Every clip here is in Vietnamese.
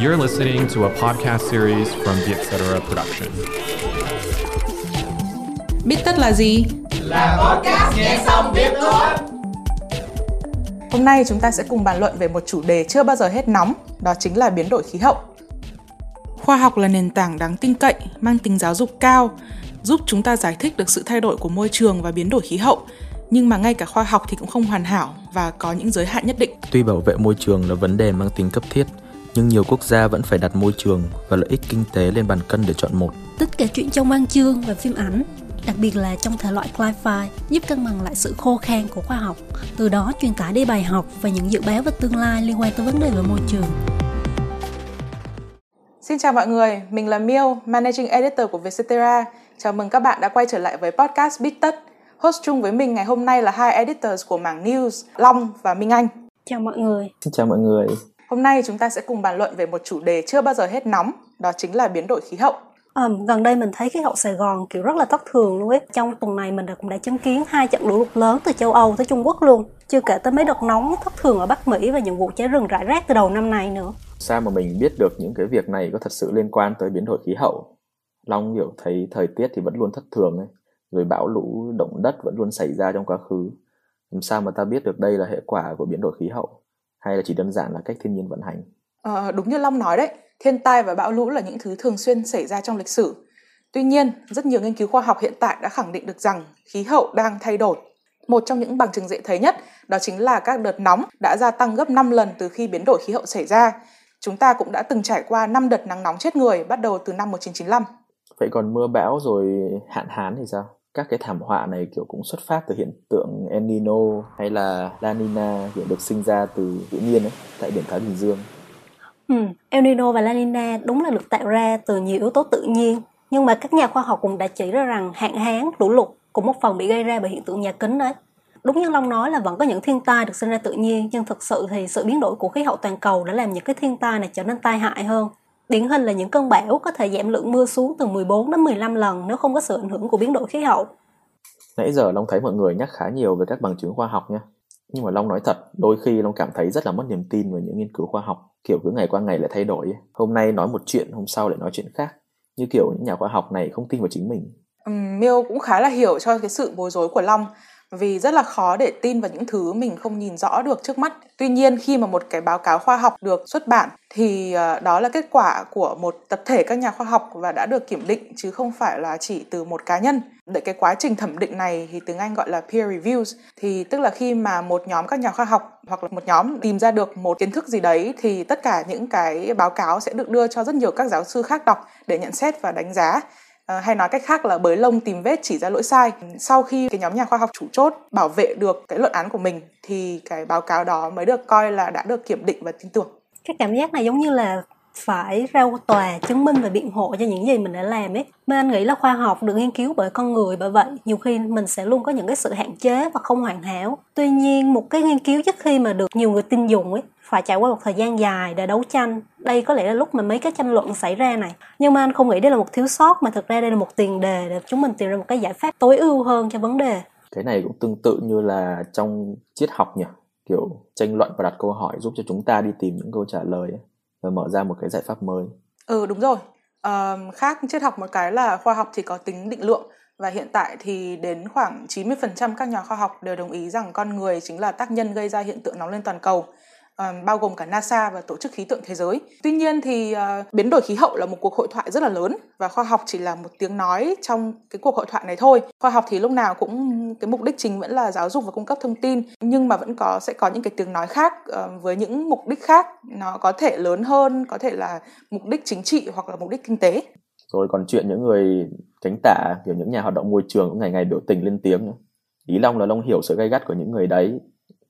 You're listening to a podcast series from the Etc. Production. Biết tất là gì? Là podcast nghe xong biết thôi. Hôm nay chúng ta sẽ cùng bàn luận về một chủ đề chưa bao giờ hết nóng, đó chính là biến đổi khí hậu. Khoa học là nền tảng đáng tin cậy, mang tính giáo dục cao, giúp chúng ta giải thích được sự thay đổi của môi trường và biến đổi khí hậu. Nhưng mà ngay cả khoa học thì cũng không hoàn hảo và có những giới hạn nhất định. Tuy bảo vệ môi trường là vấn đề mang tính cấp thiết, nhưng nhiều quốc gia vẫn phải đặt môi trường và lợi ích kinh tế lên bàn cân để chọn một. Tất cả chuyện trong văn chương và phim ảnh đặc biệt là trong thể loại sci-fi, giúp cân bằng lại sự khô khan của khoa học, từ đó truyền tải đi bài học và những dự báo về tương lai liên quan tới vấn đề về môi trường. Xin chào mọi người, mình là Miêu, Managing Editor của Vietcetera. Chào mừng các bạn đã quay trở lại với podcast Bít Tất. Host chung với mình ngày hôm nay là hai editors của mảng News, Long và Minh Anh. Chào mọi người. Xin chào mọi người. Hôm nay chúng ta sẽ cùng bàn luận về một chủ đề chưa bao giờ hết nóng, đó chính là biến đổi khí hậu. À, gần đây mình thấy khí hậu Sài Gòn kiểu rất là thất thường luôn ấy. Trong tuần này mình cũng đã chứng kiến hai trận lũ lụt lớn từ châu Âu tới Trung Quốc luôn. Chưa kể tới mấy đợt nóng thất thường ở Bắc Mỹ và những vụ cháy rừng rải rác từ đầu năm nay nữa. Sao mà mình biết được những cái việc này có thật sự liên quan tới biến đổi khí hậu? Long hiểu thấy thời tiết thì vẫn luôn thất thường ấy, rồi bão lũ, động đất vẫn luôn xảy ra trong quá khứ. Làm sao mà ta biết được đây là hệ quả của biến đổi khí hậu? Hay là chỉ đơn giản là cách thiên nhiên vận hành? À, đúng như Long nói đấy, thiên tai và bão lũ là những thứ thường xuyên xảy ra trong lịch sử. Tuy nhiên, rất nhiều nghiên cứu khoa học hiện tại đã khẳng định được rằng khí hậu đang thay đổi. Một trong những bằng chứng dễ thấy nhất đó chính là các đợt nóng đã gia tăng gấp 5 lần từ khi biến đổi khí hậu xảy ra. Chúng ta cũng đã từng trải qua 5 đợt nắng nóng chết người bắt đầu từ năm 1995. Vậy còn mưa bão rồi hạn hán thì sao? Các cái thảm họa này kiểu cũng xuất phát từ hiện tượng El Nino hay là La Nina kiểu được sinh ra từ tự nhiên ấy, tại biển Thái Bình Dương. Ừ, El Nino và La Nina đúng là được tạo ra từ nhiều yếu tố tự nhiên. Nhưng mà các nhà khoa học cũng đã chỉ ra rằng hạn hán, lũ lụt cũng một phần bị gây ra bởi hiện tượng nhà kính đấy. Đúng như Long nói là vẫn có những thiên tai được sinh ra tự nhiên, nhưng thực sự thì sự biến đổi của khí hậu toàn cầu đã làm những cái thiên tai này trở nên tai hại hơn. Điển hình là những cơn bão có thể giảm lượng mưa xuống từ 14 đến 15 lần nếu không có sự ảnh hưởng của biến đổi khí hậu. Nãy giờ Long thấy mọi người nhắc khá nhiều về các bằng chứng khoa học nha. Nhưng mà Long nói thật, đôi khi Long cảm thấy rất là mất niềm tin vào những nghiên cứu khoa học. Kiểu cứ ngày qua ngày lại thay đổi. Hôm nay nói một chuyện, hôm sau lại nói chuyện khác. Như kiểu những nhà khoa học này không tin vào chính mình. Um, Miêu cũng khá là hiểu cho cái sự bối rối của Long vì rất là khó để tin vào những thứ mình không nhìn rõ được trước mắt. Tuy nhiên, khi mà một cái báo cáo khoa học được xuất bản, thì ờ, đó là kết quả của một tập thể các nhà khoa học và đã được kiểm định, chứ không phải là chỉ từ một cá nhân. Để cái quá trình thẩm định này thì tiếng Anh gọi là peer reviews, thì tức là khi mà một nhóm các nhà khoa học hoặc là một nhóm tìm ra được một kiến thức gì đấy, thì tất cả những cái báo cáo sẽ được đưa cho rất nhiều các giáo sư khác đọc để nhận xét và đánh giá À, hay nói cách khác là bới lông tìm vết chỉ ra lỗi sai. Sau khi cái nhóm nhà khoa học chủ chốt bảo vệ được cái luận án của mình thì cái báo cáo đó mới được coi là đã được kiểm định và tin tưởng. Cái cảm giác này giống như là phải ra tòa chứng minh và biện hộ cho những gì mình đã làm ấy. Mà anh nghĩ là khoa học được nghiên cứu bởi con người bởi vậy nhiều khi mình sẽ luôn có những cái sự hạn chế và không hoàn hảo. Tuy nhiên một cái nghiên cứu trước khi mà được nhiều người tin dùng ấy phải trải qua một thời gian dài để đấu tranh. Đây có lẽ là lúc mà mấy cái tranh luận xảy ra này. Nhưng mà anh không nghĩ đây là một thiếu sót mà thực ra đây là một tiền đề để chúng mình tìm ra một cái giải pháp tối ưu hơn cho vấn đề. Cái này cũng tương tự như là trong triết học nhỉ, kiểu tranh luận và đặt câu hỏi giúp cho chúng ta đi tìm những câu trả lời ấy và mở ra một cái giải pháp mới. Ừ đúng rồi. À, khác triết học một cái là khoa học thì có tính định lượng và hiện tại thì đến khoảng 90% các nhà khoa học đều đồng ý rằng con người chính là tác nhân gây ra hiện tượng nóng lên toàn cầu Ờ, bao gồm cả NASA và Tổ chức Khí tượng Thế giới. Tuy nhiên thì uh, biến đổi khí hậu là một cuộc hội thoại rất là lớn và khoa học chỉ là một tiếng nói trong cái cuộc hội thoại này thôi. Khoa học thì lúc nào cũng cái mục đích chính vẫn là giáo dục và cung cấp thông tin nhưng mà vẫn có sẽ có những cái tiếng nói khác uh, với những mục đích khác nó có thể lớn hơn, có thể là mục đích chính trị hoặc là mục đích kinh tế. Rồi còn chuyện những người cánh tả kiểu những nhà hoạt động môi trường cũng ngày ngày biểu tình lên tiếng nữa. Ý Long là Long hiểu sự gay gắt của những người đấy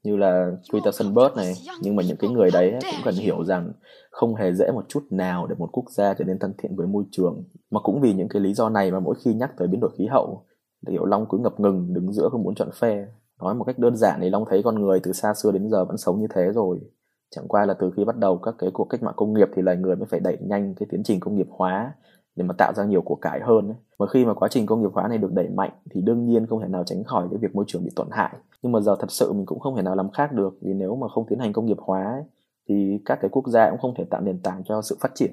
như là Greta Thunberg này, nhưng mà những cái người đấy cũng cần hiểu rằng không hề dễ một chút nào để một quốc gia trở nên thân thiện với môi trường. Mà cũng vì những cái lý do này mà mỗi khi nhắc tới biến đổi khí hậu, thì Hiểu Long cứ ngập ngừng, đứng giữa không muốn chọn phe. Nói một cách đơn giản thì Long thấy con người từ xa xưa đến giờ vẫn sống như thế rồi. Chẳng qua là từ khi bắt đầu các cái cuộc cách mạng công nghiệp thì loài người mới phải đẩy nhanh cái tiến trình công nghiệp hóa để mà tạo ra nhiều của cải hơn ấy. Khi mà quá trình công nghiệp hóa này được đẩy mạnh thì đương nhiên không thể nào tránh khỏi cái việc môi trường bị tổn hại. Nhưng mà giờ thật sự mình cũng không thể nào làm khác được vì nếu mà không tiến hành công nghiệp hóa ấy, thì các cái quốc gia cũng không thể tạo nền tảng cho sự phát triển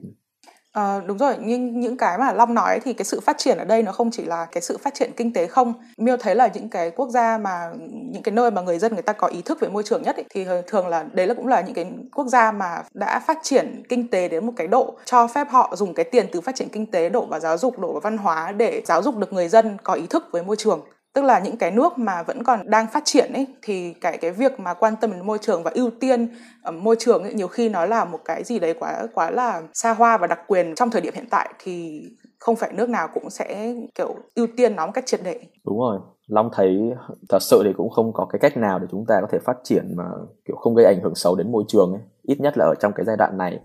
À, đúng rồi nhưng những cái mà long nói thì cái sự phát triển ở đây nó không chỉ là cái sự phát triển kinh tế không. Miêu thấy là những cái quốc gia mà những cái nơi mà người dân người ta có ý thức về môi trường nhất ấy, thì thường là đấy là cũng là những cái quốc gia mà đã phát triển kinh tế đến một cái độ cho phép họ dùng cái tiền từ phát triển kinh tế đổ vào giáo dục đổ vào văn hóa để giáo dục được người dân có ý thức với môi trường tức là những cái nước mà vẫn còn đang phát triển ấy thì cái cái việc mà quan tâm đến môi trường và ưu tiên ở môi trường ấy, nhiều khi nó là một cái gì đấy quá quá là xa hoa và đặc quyền trong thời điểm hiện tại thì không phải nước nào cũng sẽ kiểu ưu tiên nó một cách triệt để. Đúng rồi. Long thấy thật sự thì cũng không có cái cách nào để chúng ta có thể phát triển mà kiểu không gây ảnh hưởng xấu đến môi trường ấy ít nhất là ở trong cái giai đoạn này.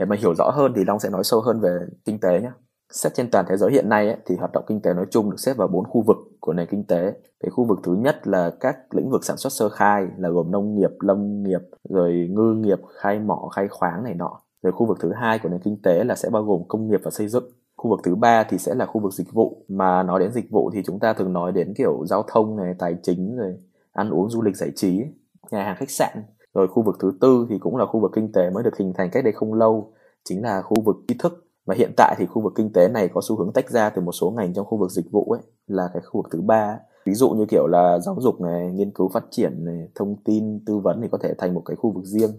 Để mà hiểu rõ hơn thì long sẽ nói sâu hơn về kinh tế nhé. Xét trên toàn thế giới hiện nay ấy, thì hoạt động kinh tế nói chung được xếp vào bốn khu vực của nền kinh tế. Cái khu vực thứ nhất là các lĩnh vực sản xuất sơ khai là gồm nông nghiệp lâm nghiệp rồi ngư nghiệp khai mỏ khai khoáng này nọ. Rồi khu vực thứ hai của nền kinh tế là sẽ bao gồm công nghiệp và xây dựng. Khu vực thứ ba thì sẽ là khu vực dịch vụ. Mà nói đến dịch vụ thì chúng ta thường nói đến kiểu giao thông này tài chính rồi ăn uống du lịch giải trí nhà hàng khách sạn rồi khu vực thứ tư thì cũng là khu vực kinh tế mới được hình thành cách đây không lâu, chính là khu vực tri thức. Và hiện tại thì khu vực kinh tế này có xu hướng tách ra từ một số ngành trong khu vực dịch vụ ấy, là cái khu vực thứ ba. Ví dụ như kiểu là giáo dục này, nghiên cứu phát triển này, thông tin, tư vấn thì có thể thành một cái khu vực riêng.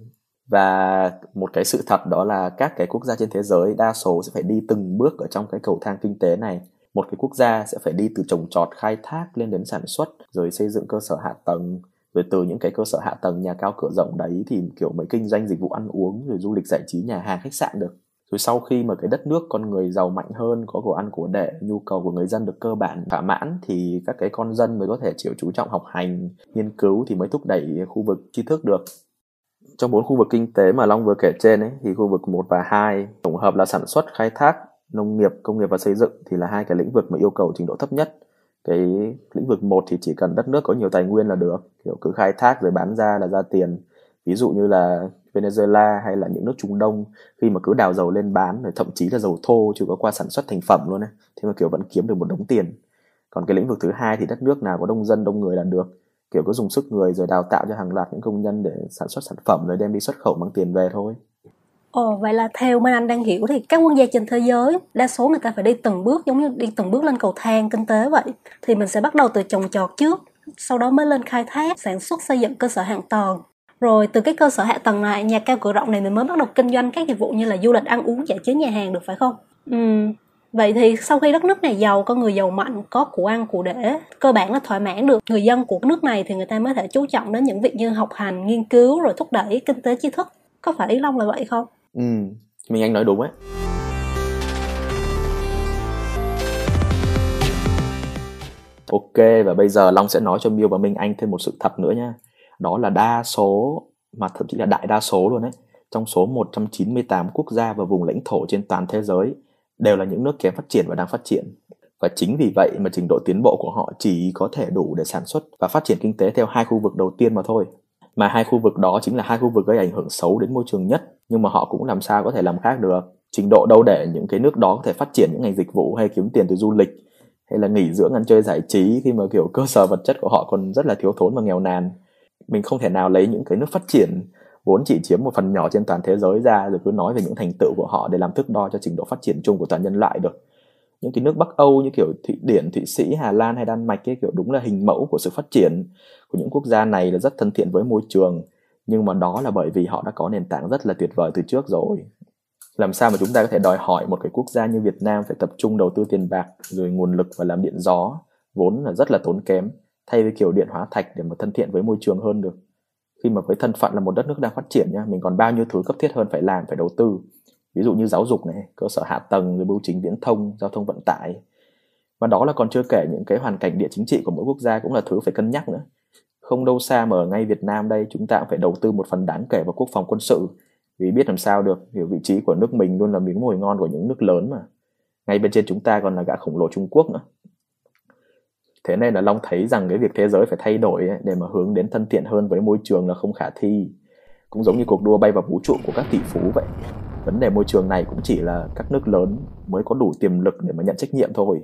Và một cái sự thật đó là các cái quốc gia trên thế giới, đa số sẽ phải đi từng bước ở trong cái cầu thang kinh tế này. Một cái quốc gia sẽ phải đi từ trồng trọt, khai thác lên đến sản xuất, rồi xây dựng cơ sở hạ tầng rồi từ những cái cơ sở hạ tầng nhà cao cửa rộng đấy thì kiểu mới kinh doanh dịch vụ ăn uống rồi du lịch giải trí nhà hàng khách sạn được. Rồi sau khi mà cái đất nước con người giàu mạnh hơn có của ăn của đệ nhu cầu của người dân được cơ bản thỏa mãn thì các cái con dân mới có thể chịu chú trọng học hành nghiên cứu thì mới thúc đẩy khu vực tri thức được. Trong bốn khu vực kinh tế mà Long vừa kể trên ấy thì khu vực 1 và 2 tổng hợp là sản xuất, khai thác, nông nghiệp, công nghiệp và xây dựng thì là hai cái lĩnh vực mà yêu cầu trình độ thấp nhất cái lĩnh vực một thì chỉ cần đất nước có nhiều tài nguyên là được. Kiểu cứ khai thác rồi bán ra là ra tiền. Ví dụ như là Venezuela hay là những nước Trung Đông, khi mà cứ đào dầu lên bán rồi thậm chí là dầu thô chưa có qua sản xuất thành phẩm luôn ấy thế mà, kiểu, vẫn kiếm được một đống tiền. Còn cái lĩnh vực thứ hai thì đất nước nào có đông dân, đông người là được. Kiểu cứ dùng sức người rồi đào tạo cho hàng loạt những công nhân để sản xuất sản phẩm rồi đem đi xuất khẩu, mang tiền về thôi. Ồ, vậy là theo Minh Anh đang hiểu thì các quốc gia trên thế giới đa số người ta phải đi từng bước giống như đi từng bước lên cầu thang kinh tế vậy. Thì mình sẽ bắt đầu từ trồng trọt trước, sau đó mới lên khai thác, sản xuất xây dựng cơ sở hạ tầng. Rồi từ cái cơ sở hạ tầng này, nhà cao cửa rộng này mình mới bắt đầu kinh doanh các dịch vụ như là du lịch ăn uống giải trí nhà hàng được phải không? Ừ. Vậy thì sau khi đất nước này giàu, con người giàu mạnh, có của ăn của để, cơ bản là thỏa mãn được người dân của nước này thì người ta mới thể chú trọng đến những việc như học hành, nghiên cứu rồi thúc đẩy kinh tế tri thức. Có phải Ý Long là vậy không? Ừ mình anh nói đúng ấy ok, và bây giờ long sẽ nói cho miêu và minh anh thêm một sự thật nữa nha. Đó là đa số, mà thậm chí là đại đa số luôn ấy, trong số 198 quốc gia và vùng lãnh thổ trên toàn thế giới đều là những nước kém phát triển và đang phát triển. Và chính vì vậy mà trình độ tiến bộ của họ chỉ có thể đủ để sản xuất và phát triển kinh tế theo hai khu vực đầu tiên mà thôi mà hai khu vực đó chính là hai khu vực gây ảnh hưởng xấu đến môi trường nhất, nhưng mà họ cũng làm sao có thể làm khác được. Trình độ đâu để những cái nước đó có thể phát triển những ngành dịch vụ hay kiếm tiền từ du lịch, hay là nghỉ dưỡng, ăn chơi, giải trí, khi mà, kiểu, cơ sở vật chất của họ còn rất là thiếu thốn và nghèo nàn. Mình không thể nào lấy những cái nước phát triển vốn chỉ chiếm một phần nhỏ trên toàn thế giới ra rồi cứ nói về những thành tựu của họ để làm thước đo cho trình độ phát triển chung của toàn nhân loại được những cái nước Bắc Âu như kiểu Thụy Điển, Thụy Sĩ, Hà Lan hay Đan Mạch ấy kiểu đúng là hình mẫu của sự phát triển của những quốc gia này là rất thân thiện với môi trường. Nhưng mà đó là bởi vì họ đã có nền tảng rất là tuyệt vời từ trước rồi. Làm sao mà chúng ta có thể đòi hỏi một cái quốc gia như Việt Nam phải tập trung đầu tư tiền bạc rồi nguồn lực và làm điện gió vốn là rất là tốn kém thay vì kiểu điện hóa thạch để mà thân thiện với môi trường hơn được? Khi mà với thân phận là một đất nước đang phát triển nhá mình còn bao nhiêu thứ cấp thiết hơn phải làm phải đầu tư? Ví dụ như giáo dục này cơ sở hạ tầng rồi bưu chính viễn thông giao thông vận tải. Và đó là còn chưa kể những cái hoàn cảnh địa chính trị của mỗi quốc gia cũng là thứ phải cân nhắc nữa. Không đâu xa mà ở ngay Việt Nam đây chúng ta cũng phải đầu tư một phần đáng kể vào quốc phòng quân sự. Vì biết làm sao được hiểu vị trí của nước mình luôn là miếng mồi ngon của những nước lớn mà. Ngay bên trên chúng ta còn là gã khổng lồ Trung Quốc nữa. Thế nên là Long thấy rằng cái việc thế giới phải thay đổi ấy, để mà hướng đến thân thiện hơn với môi trường là không khả thi. Cũng giống như cuộc đua bay vào vũ trụ của các tỷ phú vậy vấn đề môi trường này cũng chỉ là các nước lớn mới có đủ tiềm lực để mà nhận trách nhiệm thôi.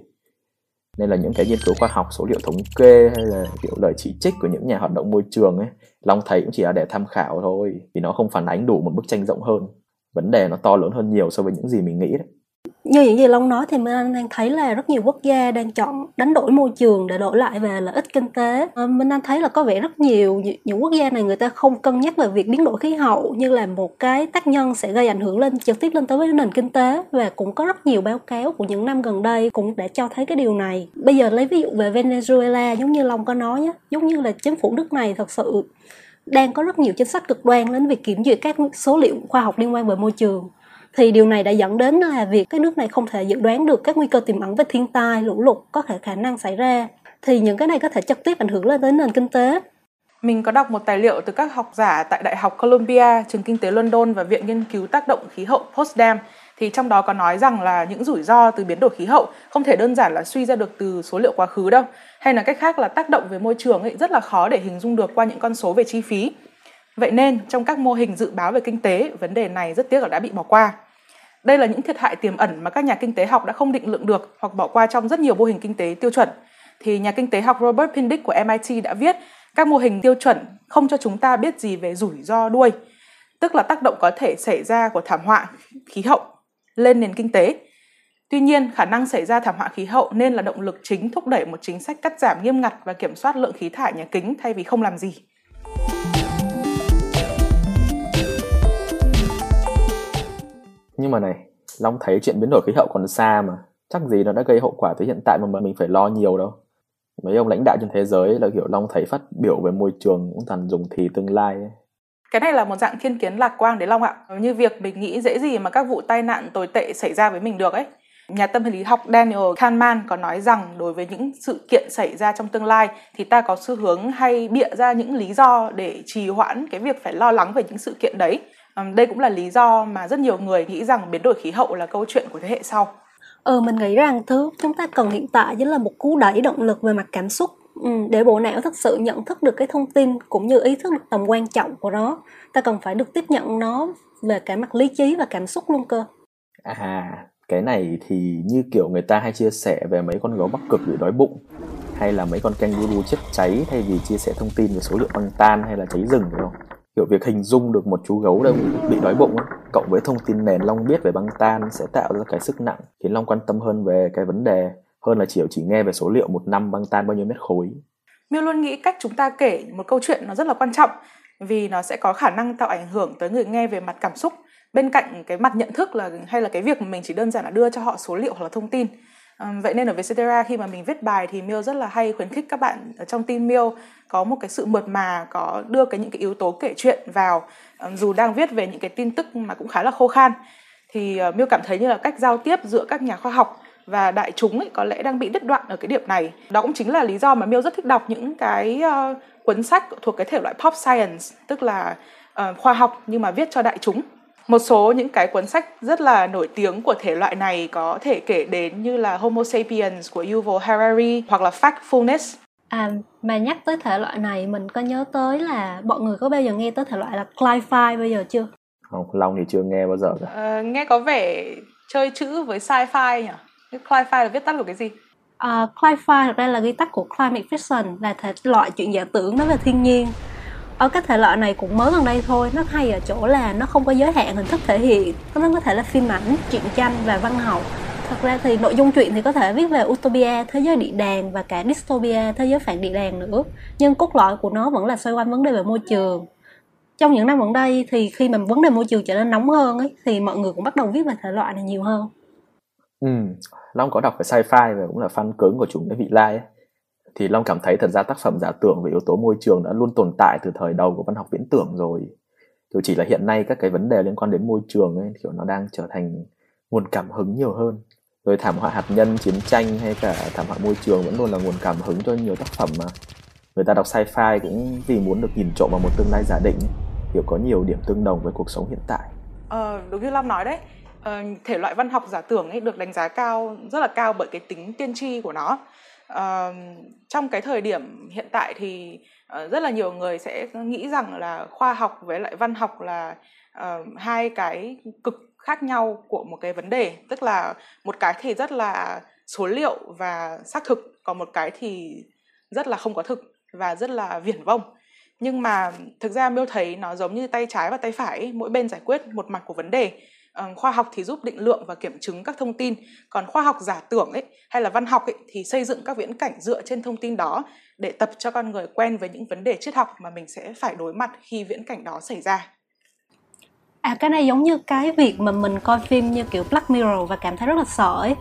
Nên là những cái nghiên cứu khoa học, số liệu thống kê hay là kiểu lời chỉ trích của những nhà hoạt động môi trường ấy, long thấy cũng chỉ là để tham khảo thôi, vì nó không phản ánh đủ một bức tranh rộng hơn. Vấn đề nó to lớn hơn nhiều so với những gì mình nghĩ đấy như những gì Long nói thì mình đang thấy là rất nhiều quốc gia đang chọn đánh đổi môi trường để đổi lại về lợi ích kinh tế. Ờ, mình đang thấy là có vẻ rất nhiều những quốc gia này người ta không cân nhắc về việc biến đổi khí hậu như là một cái tác nhân sẽ gây ảnh hưởng lên trực tiếp lên tới với nền kinh tế và cũng có rất nhiều báo cáo của những năm gần đây cũng đã cho thấy cái điều này. Bây giờ lấy ví dụ về Venezuela giống như Long có nói nhé, giống như là chính phủ nước này thật sự đang có rất nhiều chính sách cực đoan đến việc kiểm duyệt các số liệu khoa học liên quan về môi trường thì điều này đã dẫn đến là việc cái nước này không thể dự đoán được các nguy cơ tiềm ẩn về thiên tai lũ lụt có thể khả năng xảy ra. Thì những cái này có thể trực tiếp ảnh hưởng lên tới nền kinh tế. Mình có đọc một tài liệu từ các học giả tại Đại học Columbia, trường kinh tế London và Viện Nghiên cứu tác động khí hậu Potsdam. Thì trong đó có nói rằng là những rủi ro từ biến đổi khí hậu không thể đơn giản là suy ra được từ số liệu quá khứ đâu. Hay là cách khác là tác động về môi trường ấy rất là khó để hình dung được qua những con số về chi phí. Vậy nên trong các mô hình dự báo về kinh tế vấn đề này rất tiếc là đã bị bỏ qua đây là những thiệt hại tiềm ẩn mà các nhà kinh tế học đã không định lượng được hoặc bỏ qua trong rất nhiều mô hình kinh tế tiêu chuẩn. Thì nhà kinh tế học Robert Pindick của MIT đã viết các mô hình tiêu chuẩn không cho chúng ta biết gì về rủi ro đuôi, tức là tác động có thể xảy ra của thảm họa khí hậu lên nền kinh tế. Tuy nhiên, khả năng xảy ra thảm họa khí hậu nên là động lực chính thúc đẩy một chính sách cắt giảm nghiêm ngặt và kiểm soát lượng khí thải nhà kính thay vì không làm gì. Nhưng mà này, long thấy chuyện biến đổi khí hậu còn xa mà. Chắc gì nó đã gây hậu quả tới hiện tại mà mình phải lo nhiều đâu. Mấy ông lãnh đạo trên thế giới là kiểu long thấy phát biểu về môi trường cũng toàn dùng thì tương lai ấy. cái này là một dạng thiên kiến lạc quan đấy long ạ. Như việc mình nghĩ dễ gì mà các vụ tai nạn tồi tệ xảy ra với mình được ấy. Nhà tâm lý học Daniel Kahneman có nói rằng đối với những sự kiện xảy ra trong tương lai thì ta có xu hướng hay bịa ra những lý do để trì hoãn cái việc phải lo lắng về những sự kiện đấy đây cũng là lý do mà rất nhiều người nghĩ rằng biến đổi khí hậu là câu chuyện của thế hệ sau. Ừ, mình nghĩ rằng thứ chúng ta cần hiện tại chính là một cú đẩy động lực về mặt cảm xúc ừ, để bộ não thực sự nhận thức được cái thông tin cũng như ý thức được tầm quan trọng của nó. Ta cần phải được tiếp nhận nó về cả mặt lý trí và cảm xúc luôn cơ. À, cái này thì như kiểu người ta hay chia sẻ về mấy con gấu bắc cực bị đói bụng hay là mấy con kangaroo chết cháy thay vì chia sẻ thông tin về số lượng băng tan hay là cháy rừng phải không? Kiểu việc hình dung được một chú gấu đang bị đói bụng cộng với thông tin nền long biết về băng tan sẽ tạo ra cái sức nặng, khiến long quan tâm hơn về cái vấn đề, hơn là chỉ chỉ nghe về số liệu một năm băng tan bao nhiêu mét khối. Miêu luôn nghĩ cách chúng ta kể một câu chuyện nó rất là quan trọng, vì nó sẽ có khả năng tạo ảnh hưởng tới người nghe về mặt cảm xúc. Bên cạnh cái mặt nhận thức là, hay là cái việc mình chỉ đơn giản là đưa cho họ số liệu hoặc là thông tin vậy nên ở Vietcetera khi mà mình viết bài thì Miêu rất là hay khuyến khích các bạn ở trong team Miêu có một cái sự mượt mà có đưa cái những cái yếu tố kể chuyện vào dù đang viết về những cái tin tức mà cũng khá là khô khan thì ờ, Miu Miêu cảm thấy như là cách giao tiếp giữa các nhà khoa học và đại chúng ấy có lẽ đang bị đứt đoạn ở cái điểm này. Đó cũng chính là lý do mà Miêu rất thích đọc những cái uh, cuốn sách thuộc cái thể loại pop science, tức là uh, khoa học nhưng mà viết cho đại chúng một số những cái cuốn sách rất là nổi tiếng của thể loại này có thể kể đến như là Homo sapiens của Yuval Harari hoặc là Factfulness. À, mà nhắc tới thể loại này mình có nhớ tới là mọi người có bao giờ nghe tới thể loại là sci-fi bây giờ chưa? Không, Long thì chưa nghe bao giờ cả. À, nghe có vẻ chơi chữ với sci-fi nhỉ? Sci-fi là viết tắt của cái gì? Uh, sci-fi thật ra là ghi tắt của climate fiction là thể loại chuyện giả tưởng nói về thiên nhiên ở cái thể loại này cũng mới gần đây thôi. Nó hay ở chỗ là nó không có giới hạn hình thức thể hiện. Nó có thể là phim ảnh, truyện tranh và văn học. Thật ra thì nội dung truyện thì có thể viết về utopia, thế giới địa đàng và cả dystopia, thế giới phản địa đàng nữa. Nhưng cốt lõi của nó vẫn là xoay quanh vấn đề về môi trường. Trong những năm gần đây thì khi mà vấn đề môi trường trở nên nóng hơn ấy, thì mọi người cũng bắt đầu viết về thể loại này nhiều hơn. Ừ. Long có đọc về sci-fi và cũng là fan cứng của chúng cái vị lai ấy thì Long cảm thấy thật ra tác phẩm giả tưởng về yếu tố môi trường đã luôn tồn tại từ thời đầu của văn học viễn tưởng rồi. Kiểu chỉ là hiện nay các cái vấn đề liên quan đến môi trường ấy kiểu nó đang trở thành nguồn cảm hứng nhiều hơn. Rồi thảm họa hạt nhân chiến tranh hay cả thảm họa môi trường vẫn luôn là nguồn cảm hứng cho nhiều tác phẩm mà. Người ta đọc sci-fi cũng vì muốn được nhìn trộm vào một tương lai giả định kiểu có nhiều điểm tương đồng với cuộc sống hiện tại. Ờ, đúng như long nói đấy. Ờ, thể loại văn học giả tưởng ấy được đánh giá cao rất là cao bởi cái tính tiên tri của nó uh, trong cái thời điểm hiện tại thì uh, rất là nhiều người sẽ nghĩ rằng là khoa học với lại văn học là uh, hai cái cực khác nhau của một cái vấn đề. Tức là một cái thì rất là số liệu và xác thực còn một cái thì rất là không có thực và rất là viển vông. Nhưng mà thực ra miêu thấy nó giống như tay trái và tay phải mỗi bên giải quyết một mặt của vấn đề. Ờ, khoa học thì giúp định lượng và kiểm chứng các thông tin. Còn khoa học giả tưởng ấy, hay là văn học ấy, thì xây dựng các viễn cảnh dựa trên thông tin đó để tập cho con người quen với những vấn đề triết học mà mình sẽ phải đối mặt khi viễn cảnh đó xảy ra. À cái này giống như cái việc mà mình coi phim như kiểu Black Mirror và cảm thấy rất là sợ ấy.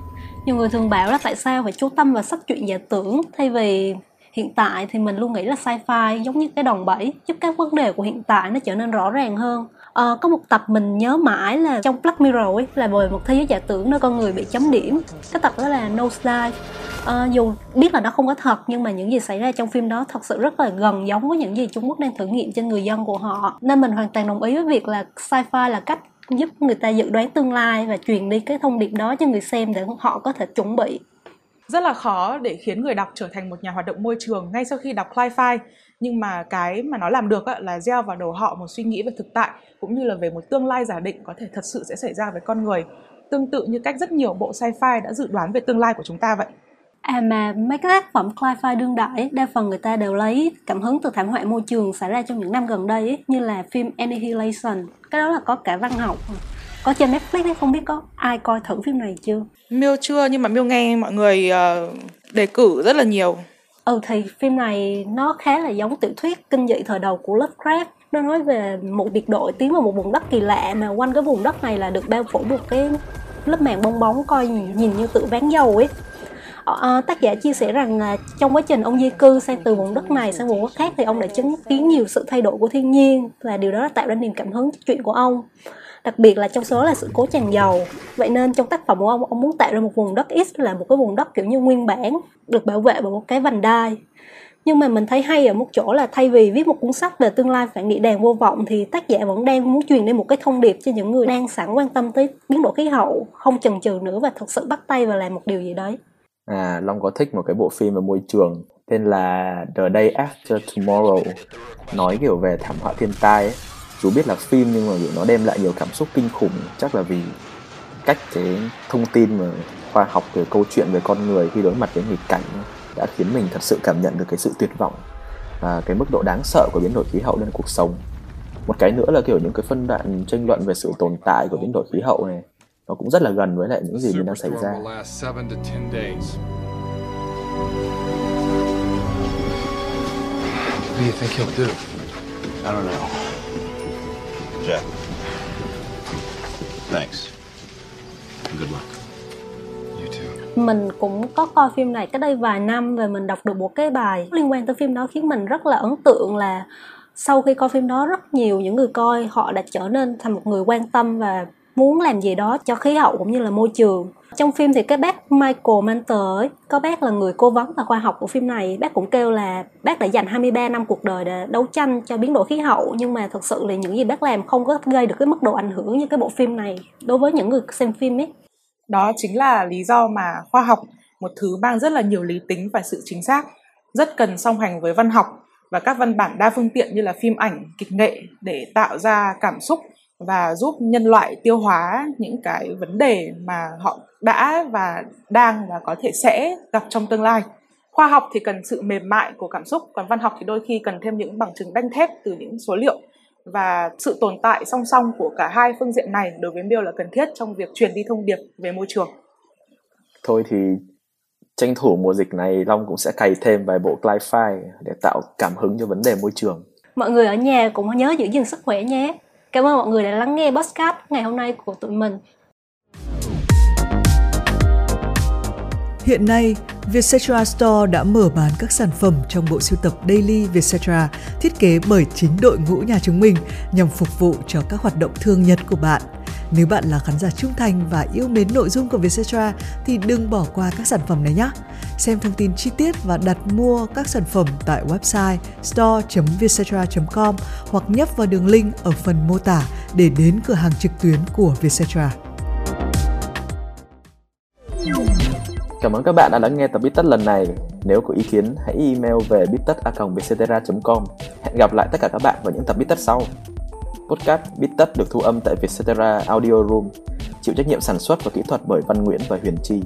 Nhiều người thường bảo là tại sao phải chú tâm vào sách truyện giả tưởng, thay vì hiện tại thì mình luôn nghĩ là sci-fi giống như cái đòn bẩy giúp các vấn đề của hiện tại nó trở nên rõ ràng hơn à, có một tập mình nhớ mãi là trong Black Mirror ấy là về một thế giới giả tưởng nơi con người bị chấm điểm. Cái tập đó là No Dive à, ờ, dù biết là nó không có thật nhưng mà những gì xảy ra trong phim đó thật sự rất là gần giống với những gì Trung Quốc đang thử nghiệm trên người dân của họ. Nên mình hoàn toàn đồng ý với việc là sci-fi là cách giúp người ta dự đoán tương lai và truyền đi cái thông điệp đó cho người xem để họ có thể chuẩn bị. Rất là khó để khiến người đọc trở thành một nhà hoạt động môi trường ngay sau khi đọc Cli-Fi nhưng mà cái mà nó làm được là gieo vào đầu họ một suy nghĩ về thực tại cũng như là về một tương lai giả định có thể thật sự sẽ xảy ra với con người. Tương tự như cách rất nhiều bộ sci-fi đã dự đoán về tương lai của chúng ta vậy. À mà mấy cái tác phẩm sci-fi đương đại đa phần người ta đều lấy cảm hứng từ thảm họa môi trường xảy ra trong những năm gần đây ấy, như là phim Annihilation. Cái đó là có cả văn học có trên Netflix ấy, không biết có ai coi thử phim này chưa? Miêu chưa nhưng mà Miêu nghe mọi người uh, đề cử rất là nhiều ừ thì phim này nó khá là giống tiểu thuyết kinh dị thời đầu của Lovecraft. Nó nói về một biệt đội tiến vào một vùng đất kỳ lạ mà quanh cái vùng đất này là được bao phủ một cái lớp màng bong bóng coi nhìn như tự ván dầu ấy. À, tác giả chia sẻ rằng là trong quá trình ông di cư sang từ vùng đất này sang vùng đất khác thì ông đã chứng kiến nhiều sự thay đổi của thiên nhiên và điều đó đã tạo ra niềm cảm hứng cho chuyện của ông đặc biệt là trong số là sự cố tràn dầu. Vậy nên trong tác phẩm của ông ông muốn tạo ra một vùng đất X là một cái vùng đất kiểu như nguyên bản, được bảo vệ bởi một cái vành đai. Nhưng mà mình thấy hay ở một chỗ là thay vì viết một cuốn sách về tương lai phản nghị đàn vô vọng, thì tác giả vẫn đang muốn truyền đi một cái thông điệp cho những người đang sẵn quan tâm tới biến đổi khí hậu, không chần chừ nữa và thực sự bắt tay vào làm một điều gì đấy. À long có thích một cái bộ phim về môi trường tên là The Day After Tomorrow, nói kiểu về thảm họa thiên tai ấy dù biết là phim nhưng mà kiểu nó đem lại nhiều cảm xúc kinh khủng chắc là vì cách cái thông tin mà khoa học về câu chuyện về con người khi đối mặt với nghịch cảnh đã khiến mình thật sự cảm nhận được cái sự tuyệt vọng và cái mức độ đáng sợ của biến đổi khí hậu lên cuộc sống một cái nữa là kiểu những cái phân đoạn tranh luận về sự tồn tại của biến đổi khí hậu này nó cũng rất là gần với lại những gì mình đang xảy ra What do you think he'll do? I don't know. Jack. Thanks. Good luck. You too. Mình cũng có coi phim này cách đây vài năm và mình đọc được một cái bài liên quan tới phim đó khiến mình rất là ấn tượng là sau khi coi phim đó rất nhiều những người coi họ đã trở nên thành một người quan tâm và muốn làm gì đó cho khí hậu cũng như là môi trường trong phim thì cái bác Michael Manter ấy, có bác là người cố vấn và khoa học của phim này. Bác cũng kêu là bác đã dành 23 năm cuộc đời để đấu tranh cho biến đổi khí hậu. Nhưng mà thực sự là những gì bác làm không có gây được cái mức độ ảnh hưởng như cái bộ phim này đối với những người xem phim ấy. Đó chính là lý do mà khoa học một thứ mang rất là nhiều lý tính và sự chính xác rất cần song hành với văn học và các văn bản đa phương tiện như là phim ảnh kịch nghệ để tạo ra cảm xúc và giúp nhân loại tiêu hóa những cái vấn đề mà họ đã và đang và có thể sẽ gặp trong tương lai khoa học thì cần sự mềm mại của cảm xúc còn văn học thì đôi khi cần thêm những bằng chứng đanh thép từ những số liệu và sự tồn tại song song của cả hai phương diện này đối với Mill là cần thiết trong việc truyền đi thông điệp về môi trường. Thôi thì tranh thủ mùa dịch này Long cũng sẽ cày thêm vài bộ Cli-Fi để tạo cảm hứng cho vấn đề môi trường. Mọi người ở nhà cũng nhớ giữ gìn sức khỏe nhé. Cảm ơn mọi người đã lắng nghe podcast ngày hôm nay của tụi mình. Hiện nay, Vietcetera Store đã mở bán các sản phẩm trong bộ sưu tập Daily Vietcetera thiết kế bởi chính đội ngũ nhà chúng mình nhằm phục vụ cho các hoạt động thương nhật của bạn. Nếu bạn là khán giả trung thành và yêu mến nội dung của Vietcetera thì đừng bỏ qua các sản phẩm này nhé. Xem thông tin chi tiết và đặt mua các sản phẩm tại website store.vietcetera.com hoặc nhấp vào đường link ở phần mô tả để đến cửa hàng trực tuyến của Vietcetera. Cảm ơn các bạn đã lắng nghe tập Bít lần này. Nếu có ý kiến, hãy email về bittất.com. Hẹn gặp lại tất cả các bạn vào những tập Bít sau. Podcast Bít Tất được thu âm tại Vietcetera Audio Room, chịu trách nhiệm sản xuất và kỹ thuật bởi Văn Nguyễn và Huyền Chi.